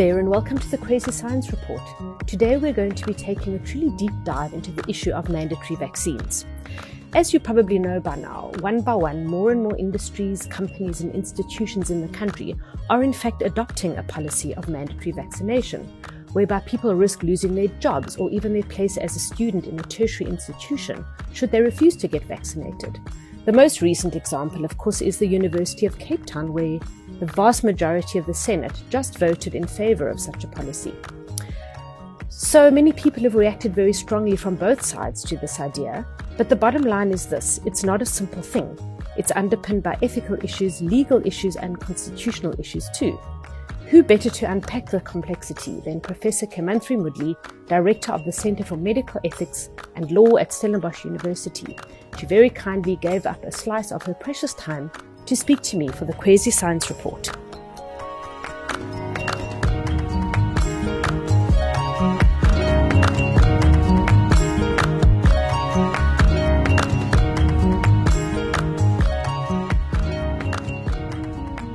There, and welcome to the Crazy Science Report. Today, we're going to be taking a truly deep dive into the issue of mandatory vaccines. As you probably know by now, one by one, more and more industries, companies, and institutions in the country are in fact adopting a policy of mandatory vaccination, whereby people risk losing their jobs or even their place as a student in a tertiary institution should they refuse to get vaccinated. The most recent example, of course, is the University of Cape Town, where the vast majority of the Senate just voted in favour of such a policy. So many people have reacted very strongly from both sides to this idea, but the bottom line is this it's not a simple thing. It's underpinned by ethical issues, legal issues, and constitutional issues too. Who better to unpack the complexity than Professor Keymanthri Moodley, Director of the Centre for Medical Ethics and Law at Stellenbosch University? She very kindly gave up a slice of her precious time to speak to me for the Crazy Science Report.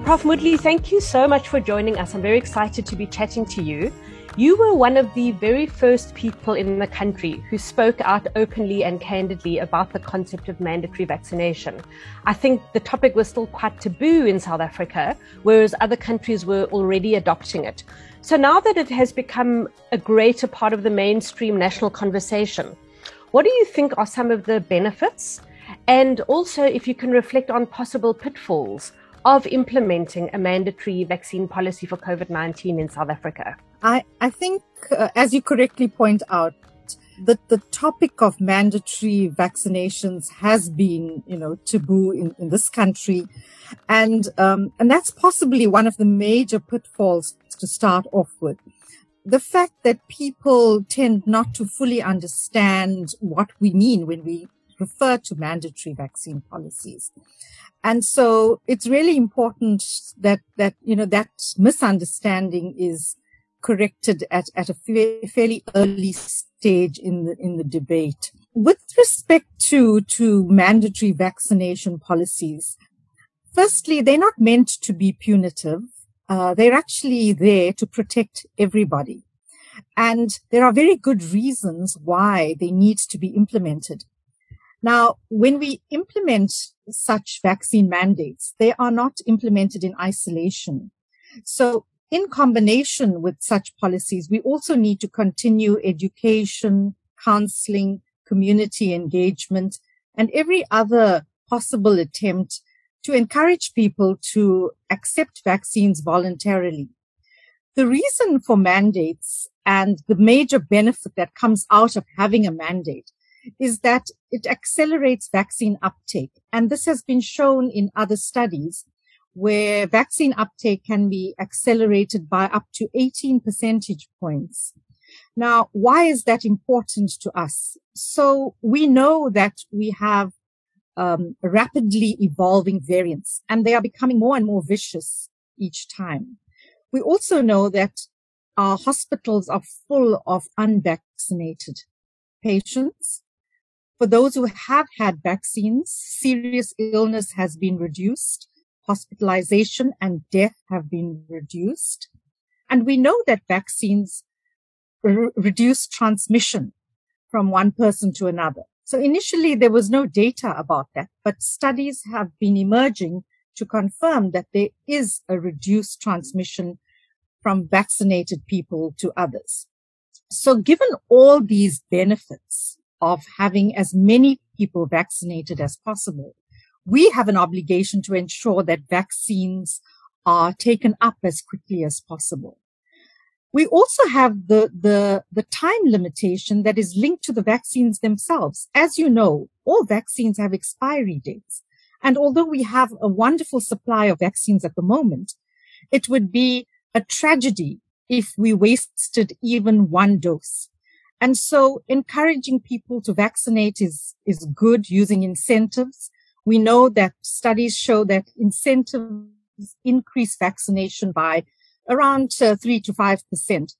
Prof. Moodley, thank you so much for joining us. I'm very excited to be chatting to you. You were one of the very first people in the country who spoke out openly and candidly about the concept of mandatory vaccination. I think the topic was still quite taboo in South Africa, whereas other countries were already adopting it. So now that it has become a greater part of the mainstream national conversation, what do you think are some of the benefits? And also, if you can reflect on possible pitfalls of implementing a mandatory vaccine policy for COVID 19 in South Africa? I, I think, uh, as you correctly point out, that the topic of mandatory vaccinations has been, you know, taboo in, in this country. And, um, and that's possibly one of the major pitfalls to start off with. The fact that people tend not to fully understand what we mean when we refer to mandatory vaccine policies. And so it's really important that, that, you know, that misunderstanding is corrected at, at a fa- fairly early stage in the, in the debate. With respect to, to mandatory vaccination policies, firstly, they're not meant to be punitive. Uh, they're actually there to protect everybody. And there are very good reasons why they need to be implemented. Now, when we implement such vaccine mandates, they are not implemented in isolation. So in combination with such policies, we also need to continue education, counseling, community engagement, and every other possible attempt to encourage people to accept vaccines voluntarily. The reason for mandates and the major benefit that comes out of having a mandate is that it accelerates vaccine uptake. And this has been shown in other studies where vaccine uptake can be accelerated by up to 18 percentage points. Now, why is that important to us? So we know that we have um, rapidly evolving variants and they are becoming more and more vicious each time. We also know that our hospitals are full of unvaccinated patients for those who have had vaccines, serious illness has been reduced, hospitalization and death have been reduced. And we know that vaccines r- reduce transmission from one person to another. So initially there was no data about that, but studies have been emerging to confirm that there is a reduced transmission from vaccinated people to others. So given all these benefits, of having as many people vaccinated as possible, we have an obligation to ensure that vaccines are taken up as quickly as possible. We also have the, the, the time limitation that is linked to the vaccines themselves. As you know, all vaccines have expiry dates. And although we have a wonderful supply of vaccines at the moment, it would be a tragedy if we wasted even one dose. And so encouraging people to vaccinate is, is good using incentives. We know that studies show that incentives increase vaccination by around uh, three to five percent.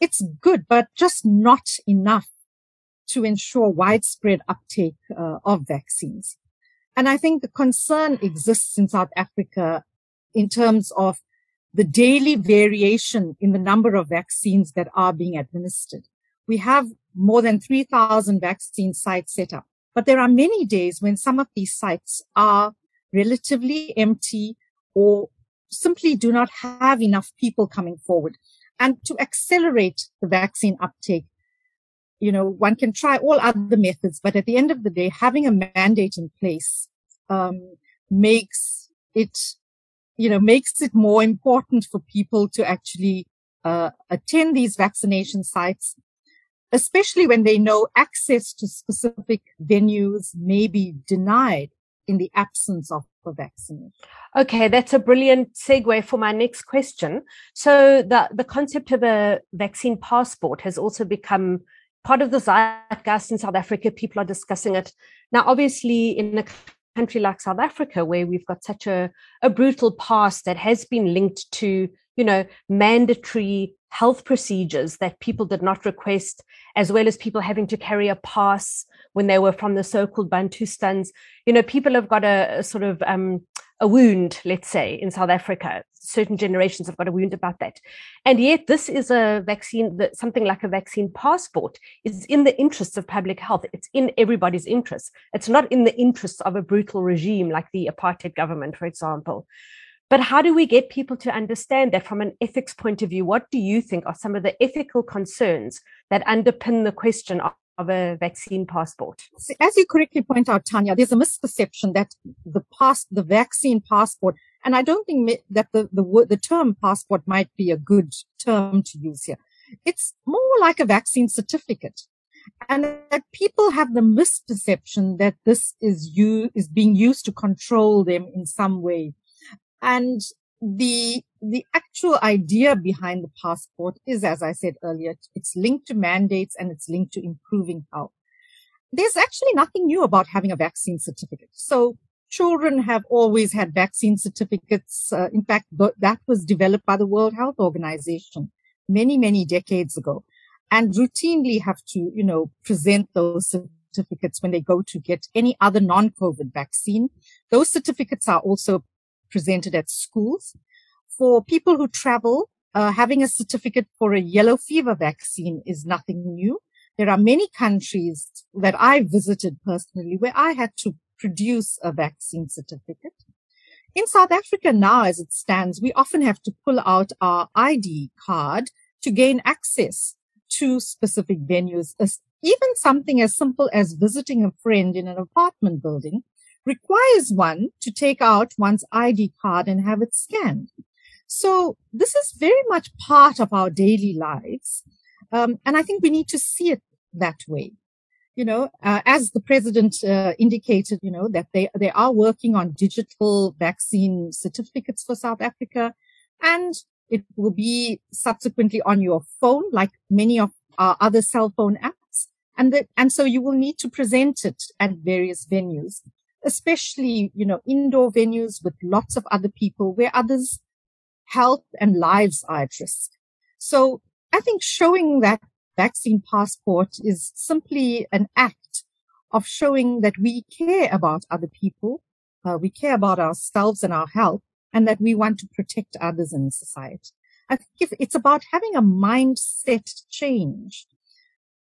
It's good, but just not enough to ensure widespread uptake uh, of vaccines. And I think the concern exists in South Africa in terms of the daily variation in the number of vaccines that are being administered. We have more than 3,000 vaccine sites set up, but there are many days when some of these sites are relatively empty or simply do not have enough people coming forward. And to accelerate the vaccine uptake, you know, one can try all other methods, but at the end of the day, having a mandate in place um, makes it, you know, makes it more important for people to actually uh, attend these vaccination sites, especially when they know access to specific venues may be denied in the absence of a vaccine. Okay, that's a brilliant segue for my next question. So the, the concept of a vaccine passport has also become part of the zeitgeist in South Africa. People are discussing it. Now, obviously, in a country like South Africa, where we've got such a, a brutal past that has been linked to, you know, mandatory health procedures that people did not request, as well as people having to carry a pass when they were from the so-called Bantustans. You know, people have got a, a sort of um, a wound, let's say, in South Africa. Certain generations have got a wound about that. And yet, this is a vaccine that something like a vaccine passport is in the interests of public health. It's in everybody's interests. It's not in the interests of a brutal regime like the apartheid government, for example. But how do we get people to understand that from an ethics point of view? What do you think are some of the ethical concerns that underpin the question of, of a vaccine passport? As you correctly point out, Tanya, there's a misperception that the pass, the vaccine passport, and I don't think that the, the, the term passport might be a good term to use here. It's more like a vaccine certificate. And that people have the misperception that this is you, is being used to control them in some way. And the the actual idea behind the passport is, as I said earlier, it's linked to mandates and it's linked to improving health. There's actually nothing new about having a vaccine certificate. So children have always had vaccine certificates. Uh, in fact, that was developed by the World Health Organization many, many decades ago and routinely have to, you know, present those certificates when they go to get any other non-COVID vaccine. Those certificates are also presented at schools. For people who travel, uh, having a certificate for a yellow fever vaccine is nothing new. There are many countries that I visited personally where I had to produce a vaccine certificate. In South Africa now, as it stands, we often have to pull out our ID card to gain access to specific venues. Even something as simple as visiting a friend in an apartment building requires one to take out one's ID card and have it scanned. So this is very much part of our daily lives. Um, and I think we need to see it that way. You know, uh, as the president uh, indicated, you know, that they, they are working on digital vaccine certificates for South Africa and it will be subsequently on your phone, like many of our other cell phone apps. And that, and so you will need to present it at various venues especially, you know, indoor venues with lots of other people where others' health and lives are at risk. So I think showing that vaccine passport is simply an act of showing that we care about other people, uh, we care about ourselves and our health, and that we want to protect others in society. I think it's about having a mindset change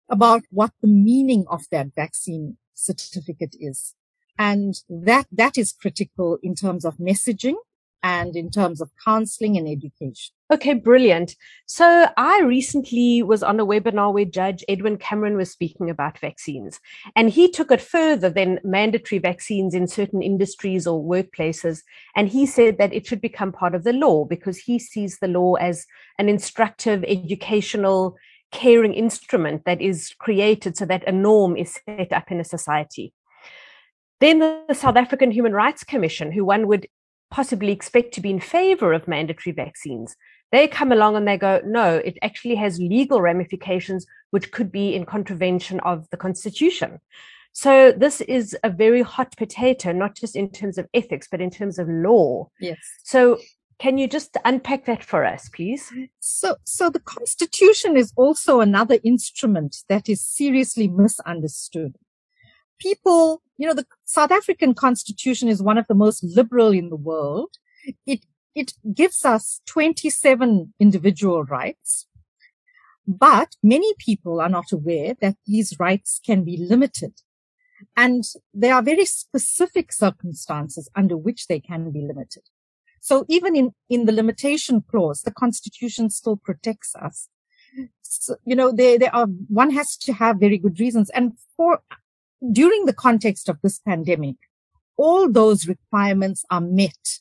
about what the meaning of that vaccine certificate is. And that, that is critical in terms of messaging and in terms of counseling and education. Okay, brilliant. So I recently was on a webinar where Judge Edwin Cameron was speaking about vaccines, and he took it further than mandatory vaccines in certain industries or workplaces. And he said that it should become part of the law because he sees the law as an instructive, educational, caring instrument that is created so that a norm is set up in a society. Then the South African Human Rights Commission, who one would possibly expect to be in favor of mandatory vaccines, they come along and they go, no, it actually has legal ramifications, which could be in contravention of the Constitution. So this is a very hot potato, not just in terms of ethics, but in terms of law. Yes. So can you just unpack that for us, please? So, so the Constitution is also another instrument that is seriously misunderstood people, you know, the South African constitution is one of the most liberal in the world. It it gives us 27 individual rights, but many people are not aware that these rights can be limited. And there are very specific circumstances under which they can be limited. So even in, in the limitation clause, the constitution still protects us. So, you know, there, there are, one has to have very good reasons. And for, during the context of this pandemic, all those requirements are met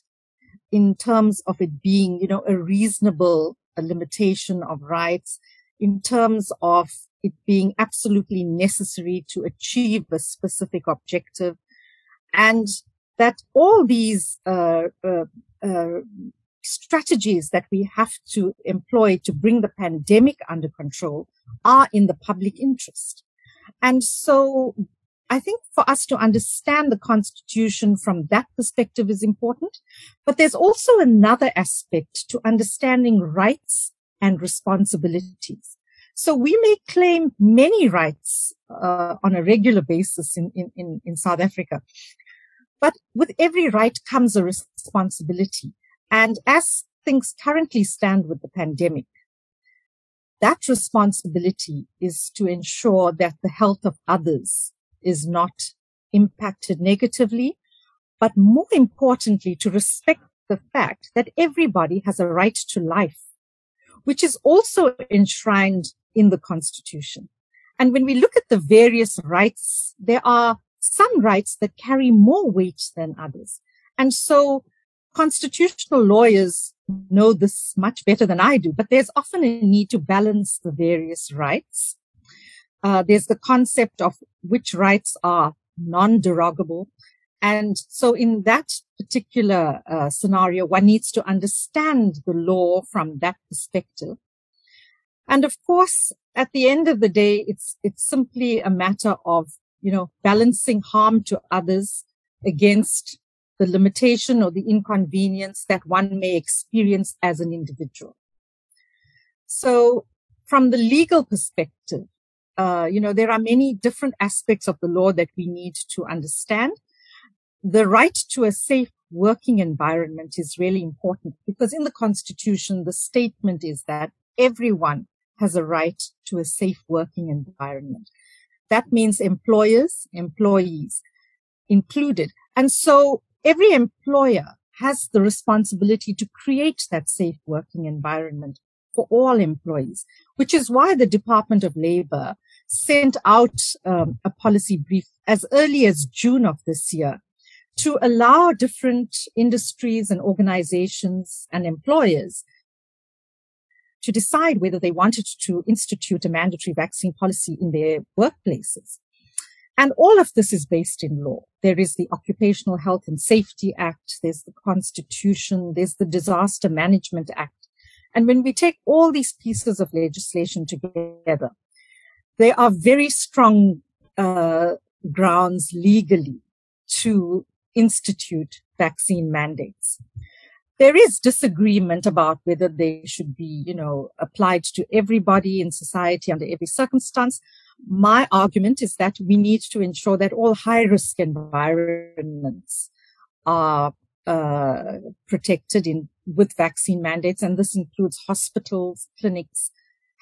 in terms of it being, you know, a reasonable a limitation of rights, in terms of it being absolutely necessary to achieve a specific objective, and that all these uh, uh, uh, strategies that we have to employ to bring the pandemic under control are in the public interest. And so I think for us to understand the constitution from that perspective is important. But there's also another aspect to understanding rights and responsibilities. So we may claim many rights uh, on a regular basis in, in, in, in South Africa. But with every right comes a responsibility. And as things currently stand with the pandemic, that responsibility is to ensure that the health of others is not impacted negatively, but more importantly, to respect the fact that everybody has a right to life, which is also enshrined in the constitution. And when we look at the various rights, there are some rights that carry more weight than others. And so constitutional lawyers know this much better than I do, but there's often a need to balance the various rights uh, there's the concept of which rights are non-derogable. And so in that particular uh, scenario, one needs to understand the law from that perspective. And of course, at the end of the day, it's, it's simply a matter of, you know, balancing harm to others against the limitation or the inconvenience that one may experience as an individual. So from the legal perspective, uh, you know, there are many different aspects of the law that we need to understand. The right to a safe working environment is really important because in the constitution, the statement is that everyone has a right to a safe working environment. That means employers, employees included. And so every employer has the responsibility to create that safe working environment for all employees, which is why the Department of Labor sent out um, a policy brief as early as June of this year to allow different industries and organizations and employers to decide whether they wanted to institute a mandatory vaccine policy in their workplaces. And all of this is based in law. There is the Occupational Health and Safety Act. There's the Constitution. There's the Disaster Management Act. And when we take all these pieces of legislation together, there are very strong uh, grounds legally to institute vaccine mandates. There is disagreement about whether they should be, you know, applied to everybody in society under every circumstance. My argument is that we need to ensure that all high risk environments are uh, protected in with vaccine mandates, and this includes hospitals, clinics,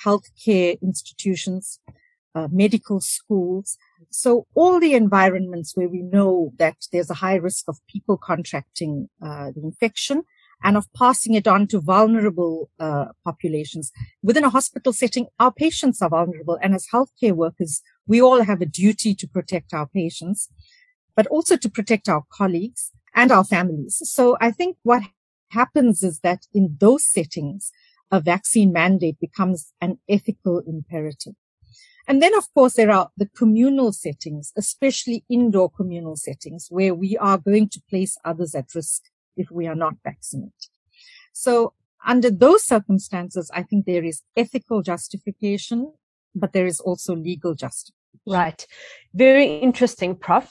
healthcare institutions, uh, medical schools. So all the environments where we know that there's a high risk of people contracting uh, the infection and of passing it on to vulnerable uh, populations. Within a hospital setting, our patients are vulnerable. And as healthcare workers, we all have a duty to protect our patients, but also to protect our colleagues and our families. So I think what happens is that in those settings, a vaccine mandate becomes an ethical imperative. And then, of course, there are the communal settings, especially indoor communal settings, where we are going to place others at risk if we are not vaccinated. So under those circumstances, I think there is ethical justification, but there is also legal justification. Right. Very interesting, Prof.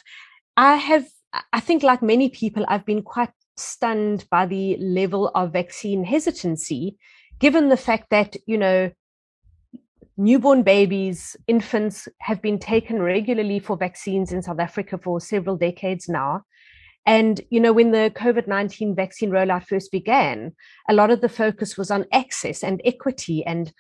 I have, I think like many people, I've been quite stunned by the level of vaccine hesitancy, given the fact that, you know, newborn babies, infants have been taken regularly for vaccines in South Africa for several decades now. And, you know, when the COVID 19 vaccine rollout first began, a lot of the focus was on access and equity and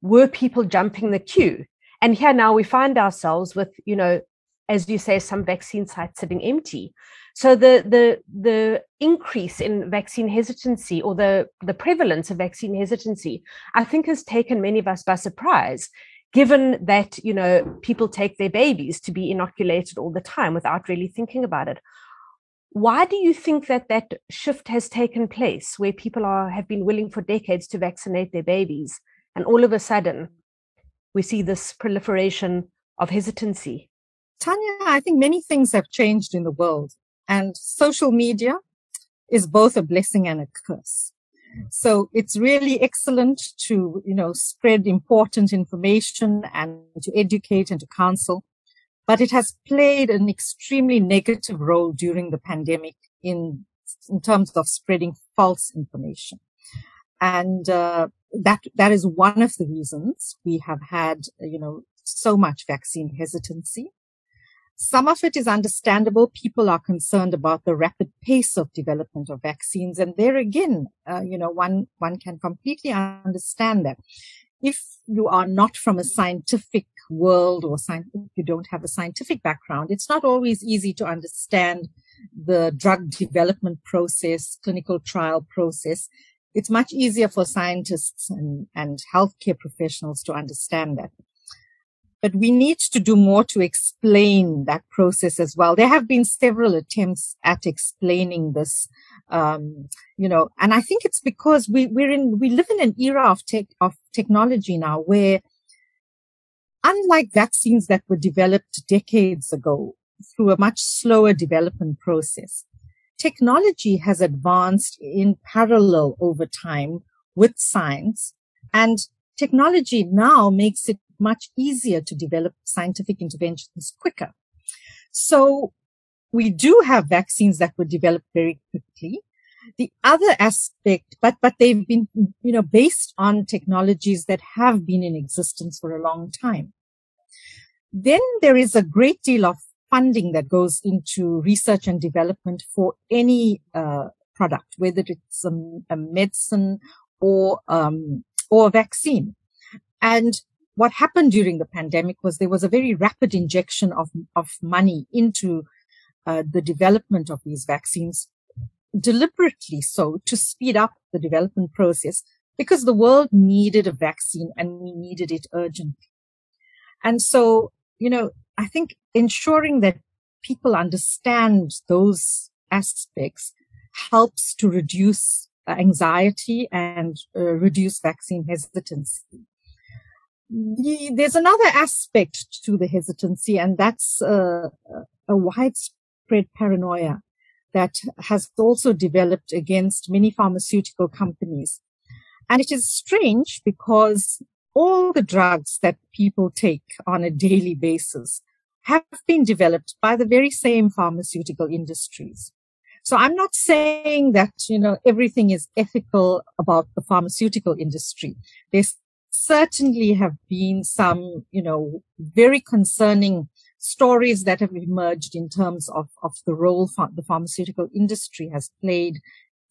were people jumping the queue? And here now we find ourselves with, you know, as you say, some vaccine sites sitting empty. So the the the increase in vaccine hesitancy or the the prevalence of vaccine hesitancy, I think, has taken many of us by surprise given that you know people take their babies to be inoculated all the time without really thinking about it why do you think that that shift has taken place where people are have been willing for decades to vaccinate their babies and all of a sudden we see this proliferation of hesitancy tanya i think many things have changed in the world and social media is both a blessing and a curse so it's really excellent to, you know, spread important information and to educate and to counsel. But it has played an extremely negative role during the pandemic in, in terms of spreading false information. And, uh, that, that is one of the reasons we have had, you know, so much vaccine hesitancy. Some of it is understandable. People are concerned about the rapid pace of development of vaccines. And there again, uh, you know, one, one can completely understand that. If you are not from a scientific world or scientific, you don't have a scientific background, it's not always easy to understand the drug development process, clinical trial process. It's much easier for scientists and, and healthcare professionals to understand that but we need to do more to explain that process as well. There have been several attempts at explaining this, um, you know, and I think it's because we, we're in, we live in an era of tech, of technology now where unlike vaccines that were developed decades ago through a much slower development process, technology has advanced in parallel over time with science and technology now makes it much easier to develop scientific interventions quicker. So we do have vaccines that were developed very quickly. The other aspect, but, but they've been, you know, based on technologies that have been in existence for a long time. Then there is a great deal of funding that goes into research and development for any uh, product, whether it's a, a medicine or um, or a vaccine. And what happened during the pandemic was there was a very rapid injection of, of money into uh, the development of these vaccines, deliberately so to speed up the development process because the world needed a vaccine and we needed it urgently. And so, you know, I think ensuring that people understand those aspects helps to reduce anxiety and uh, reduce vaccine hesitancy there's another aspect to the hesitancy, and that's uh, a widespread paranoia that has also developed against many pharmaceutical companies. And it is strange because all the drugs that people take on a daily basis have been developed by the very same pharmaceutical industries. So I'm not saying that, you know, everything is ethical about the pharmaceutical industry. There's certainly have been some, you know, very concerning stories that have emerged in terms of, of the role the pharmaceutical industry has played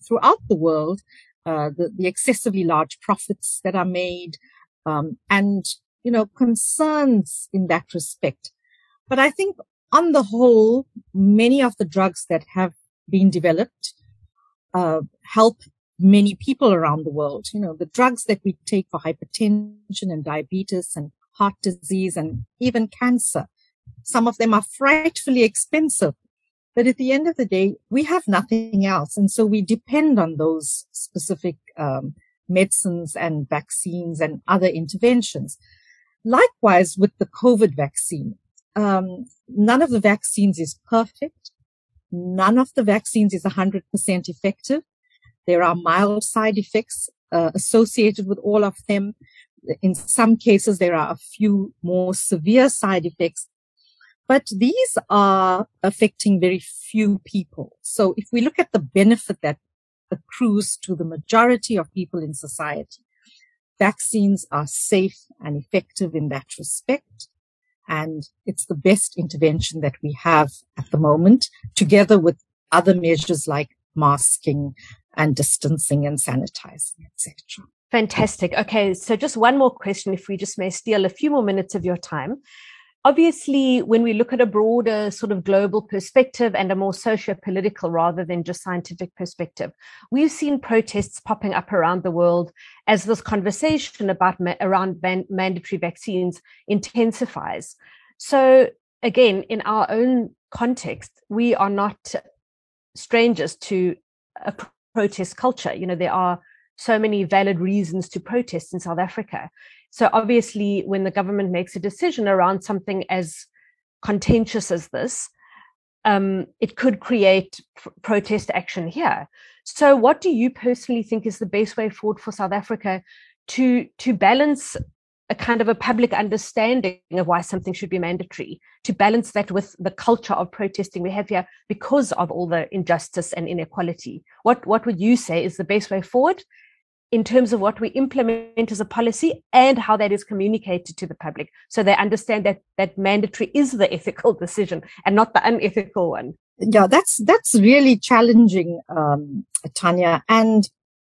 throughout the world, uh, the, the, excessively large profits that are made, um, and, you know, concerns in that respect. But I think on the whole, many of the drugs that have been developed uh, help many people around the world. You know, the drugs that we take for hypertension and diabetes and heart disease and even cancer. Some of them are frightfully expensive. But at the end of the day, we have nothing else. And so we depend on those specific um, medicines and vaccines and other interventions. Likewise with the COVID vaccine, um, none of the vaccines is perfect. None of the vaccines is 100% effective. There are mild side effects uh, associated with all of them. In some cases, there are a few more severe side effects, but these are affecting very few people. So if we look at the benefit that accrues to the majority of people in society, vaccines are safe and effective in that respect. And it's the best intervention that we have at the moment, together with other measures like masking and distancing and sanitizing, etc. Fantastic. Okay, so just one more question, if we just may steal a few more minutes of your time. Obviously, when we look at a broader sort of global perspective and a more socio-political rather than just scientific perspective, we've seen protests popping up around the world as this conversation about ma- around man- mandatory vaccines intensifies. So again, in our own context, we are not strangers to a protest culture. You know, there are so many valid reasons to protest in South Africa. So obviously, when the government makes a decision around something as contentious as this, um, it could create pr- protest action here. So, what do you personally think is the best way forward for South Africa to to balance a kind of a public understanding of why something should be mandatory, to balance that with the culture of protesting we have here because of all the injustice and inequality? What what would you say is the best way forward? in terms of what we implement as a policy and how that is communicated to the public so they understand that that mandatory is the ethical decision and not the unethical one yeah that's that's really challenging um, tanya and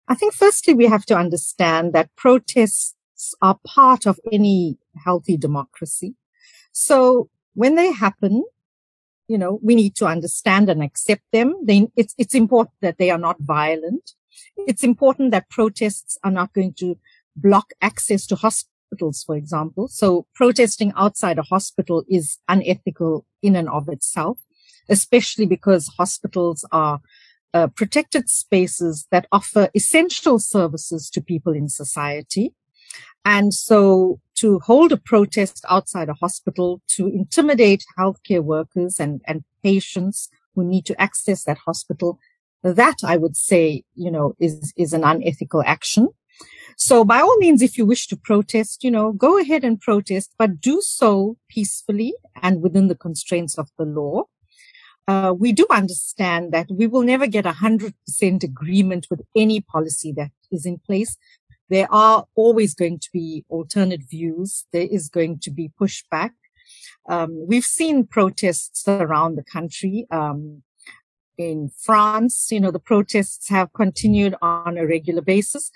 i think firstly we have to understand that protests are part of any healthy democracy so when they happen you know we need to understand and accept them they, it's it's important that they are not violent it's important that protests are not going to block access to hospitals, for example. So protesting outside a hospital is unethical in and of itself, especially because hospitals are uh, protected spaces that offer essential services to people in society. And so to hold a protest outside a hospital to intimidate healthcare workers and, and patients who need to access that hospital that I would say, you know, is, is an unethical action. So by all means, if you wish to protest, you know, go ahead and protest, but do so peacefully and within the constraints of the law. Uh, we do understand that we will never get a hundred percent agreement with any policy that is in place. There are always going to be alternate views. There is going to be pushback. Um, we've seen protests around the country. Um, in France, you know, the protests have continued on a regular basis,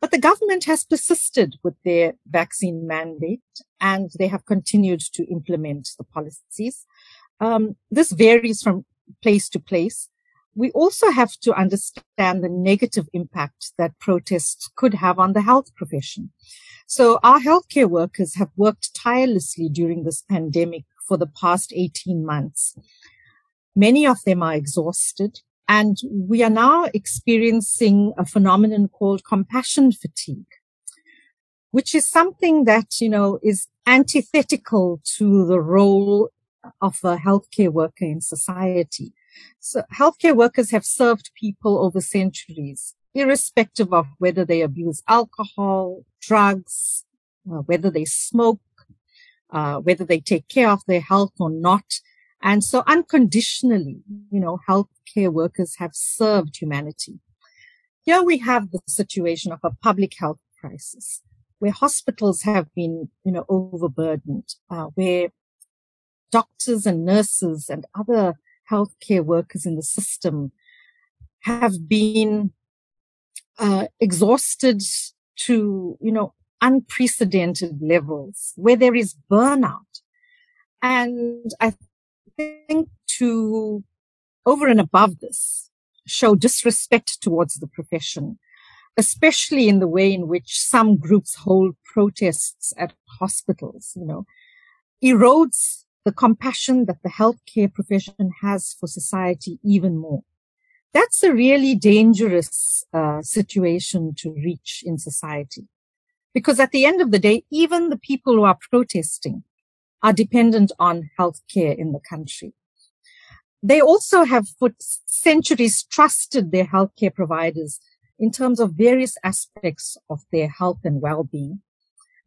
but the government has persisted with their vaccine mandate and they have continued to implement the policies. Um, this varies from place to place. We also have to understand the negative impact that protests could have on the health profession. So our healthcare workers have worked tirelessly during this pandemic for the past 18 months. Many of them are exhausted. And we are now experiencing a phenomenon called compassion fatigue, which is something that, you know, is antithetical to the role of a healthcare worker in society. So healthcare workers have served people over centuries, irrespective of whether they abuse alcohol, drugs, uh, whether they smoke, uh, whether they take care of their health or not. And so unconditionally, you know, healthcare workers have served humanity. Here we have the situation of a public health crisis where hospitals have been, you know, overburdened, uh, where doctors and nurses and other healthcare workers in the system have been uh, exhausted to, you know, unprecedented levels, where there is burnout. And I think to, over and above this, show disrespect towards the profession, especially in the way in which some groups hold protests at hospitals, you know, erodes the compassion that the healthcare profession has for society even more. That's a really dangerous uh, situation to reach in society. Because at the end of the day, even the people who are protesting are dependent on healthcare in the country. They also have for centuries trusted their healthcare providers in terms of various aspects of their health and well-being.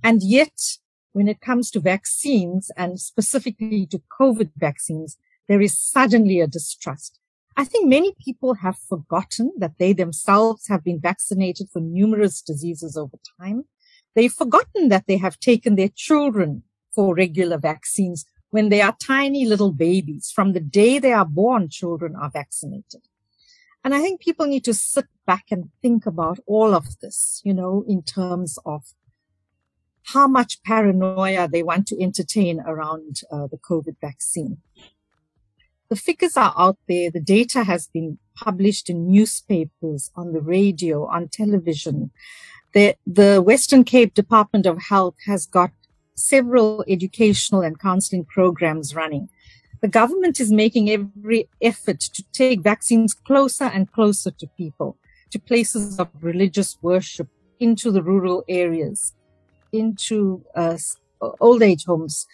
And yet, when it comes to vaccines and specifically to COVID vaccines, there is suddenly a distrust. I think many people have forgotten that they themselves have been vaccinated for numerous diseases over time. They've forgotten that they have taken their children for regular vaccines when they are tiny little babies. From the day they are born, children are vaccinated. And I think people need to sit back and think about all of this, you know, in terms of how much paranoia they want to entertain around uh, the COVID vaccine. The figures are out there. The data has been published in newspapers, on the radio, on television. The, the Western Cape Department of Health has got several educational and counseling programs running. The government is making every effort to take vaccines closer and closer to people, to places of religious worship, into the rural areas, into uh, old age homes.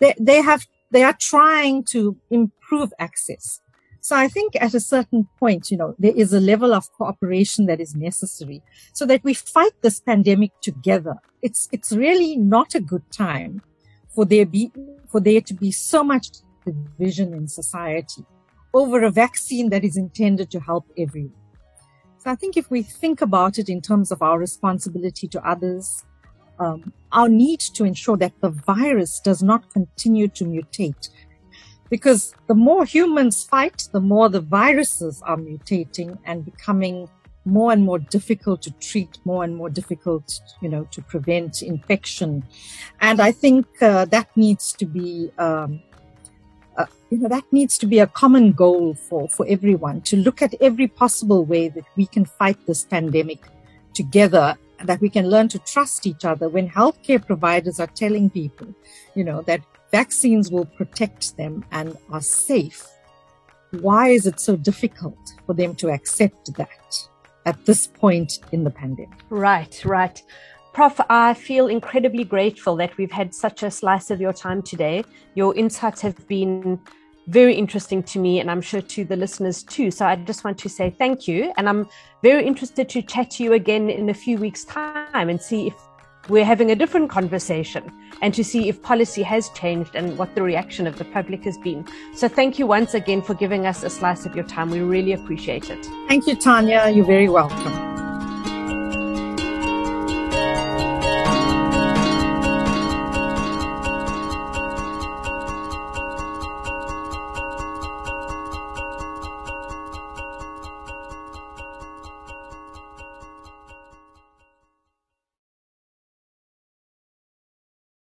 They, they have, they are trying to improve access. So I think at a certain point, you know, there is a level of cooperation that is necessary so that we fight this pandemic together. It's, it's really not a good time for there be, for there to be so much division in society over a vaccine that is intended to help everyone. So I think if we think about it in terms of our responsibility to others, um, our need to ensure that the virus does not continue to mutate because the more humans fight, the more the viruses are mutating and becoming more and more difficult to treat, more and more difficult, you know, to prevent infection. And I think uh, that needs to be, um, uh, you know, that needs to be a common goal for, for everyone to look at every possible way that we can fight this pandemic together that we can learn to trust each other when healthcare providers are telling people, you know, that vaccines will protect them and are safe, why is it so difficult for them to accept that at this point in the pandemic? Right, right. Prof, I feel incredibly grateful that we've had such a slice of your time today. Your insights have been very interesting to me, and I'm sure to the listeners too. So I just want to say thank you. And I'm very interested to chat to you again in a few weeks' time and see if we're having a different conversation and to see if policy has changed and what the reaction of the public has been. So thank you once again for giving us a slice of your time. We really appreciate it. Thank you, Tanya. You're very welcome.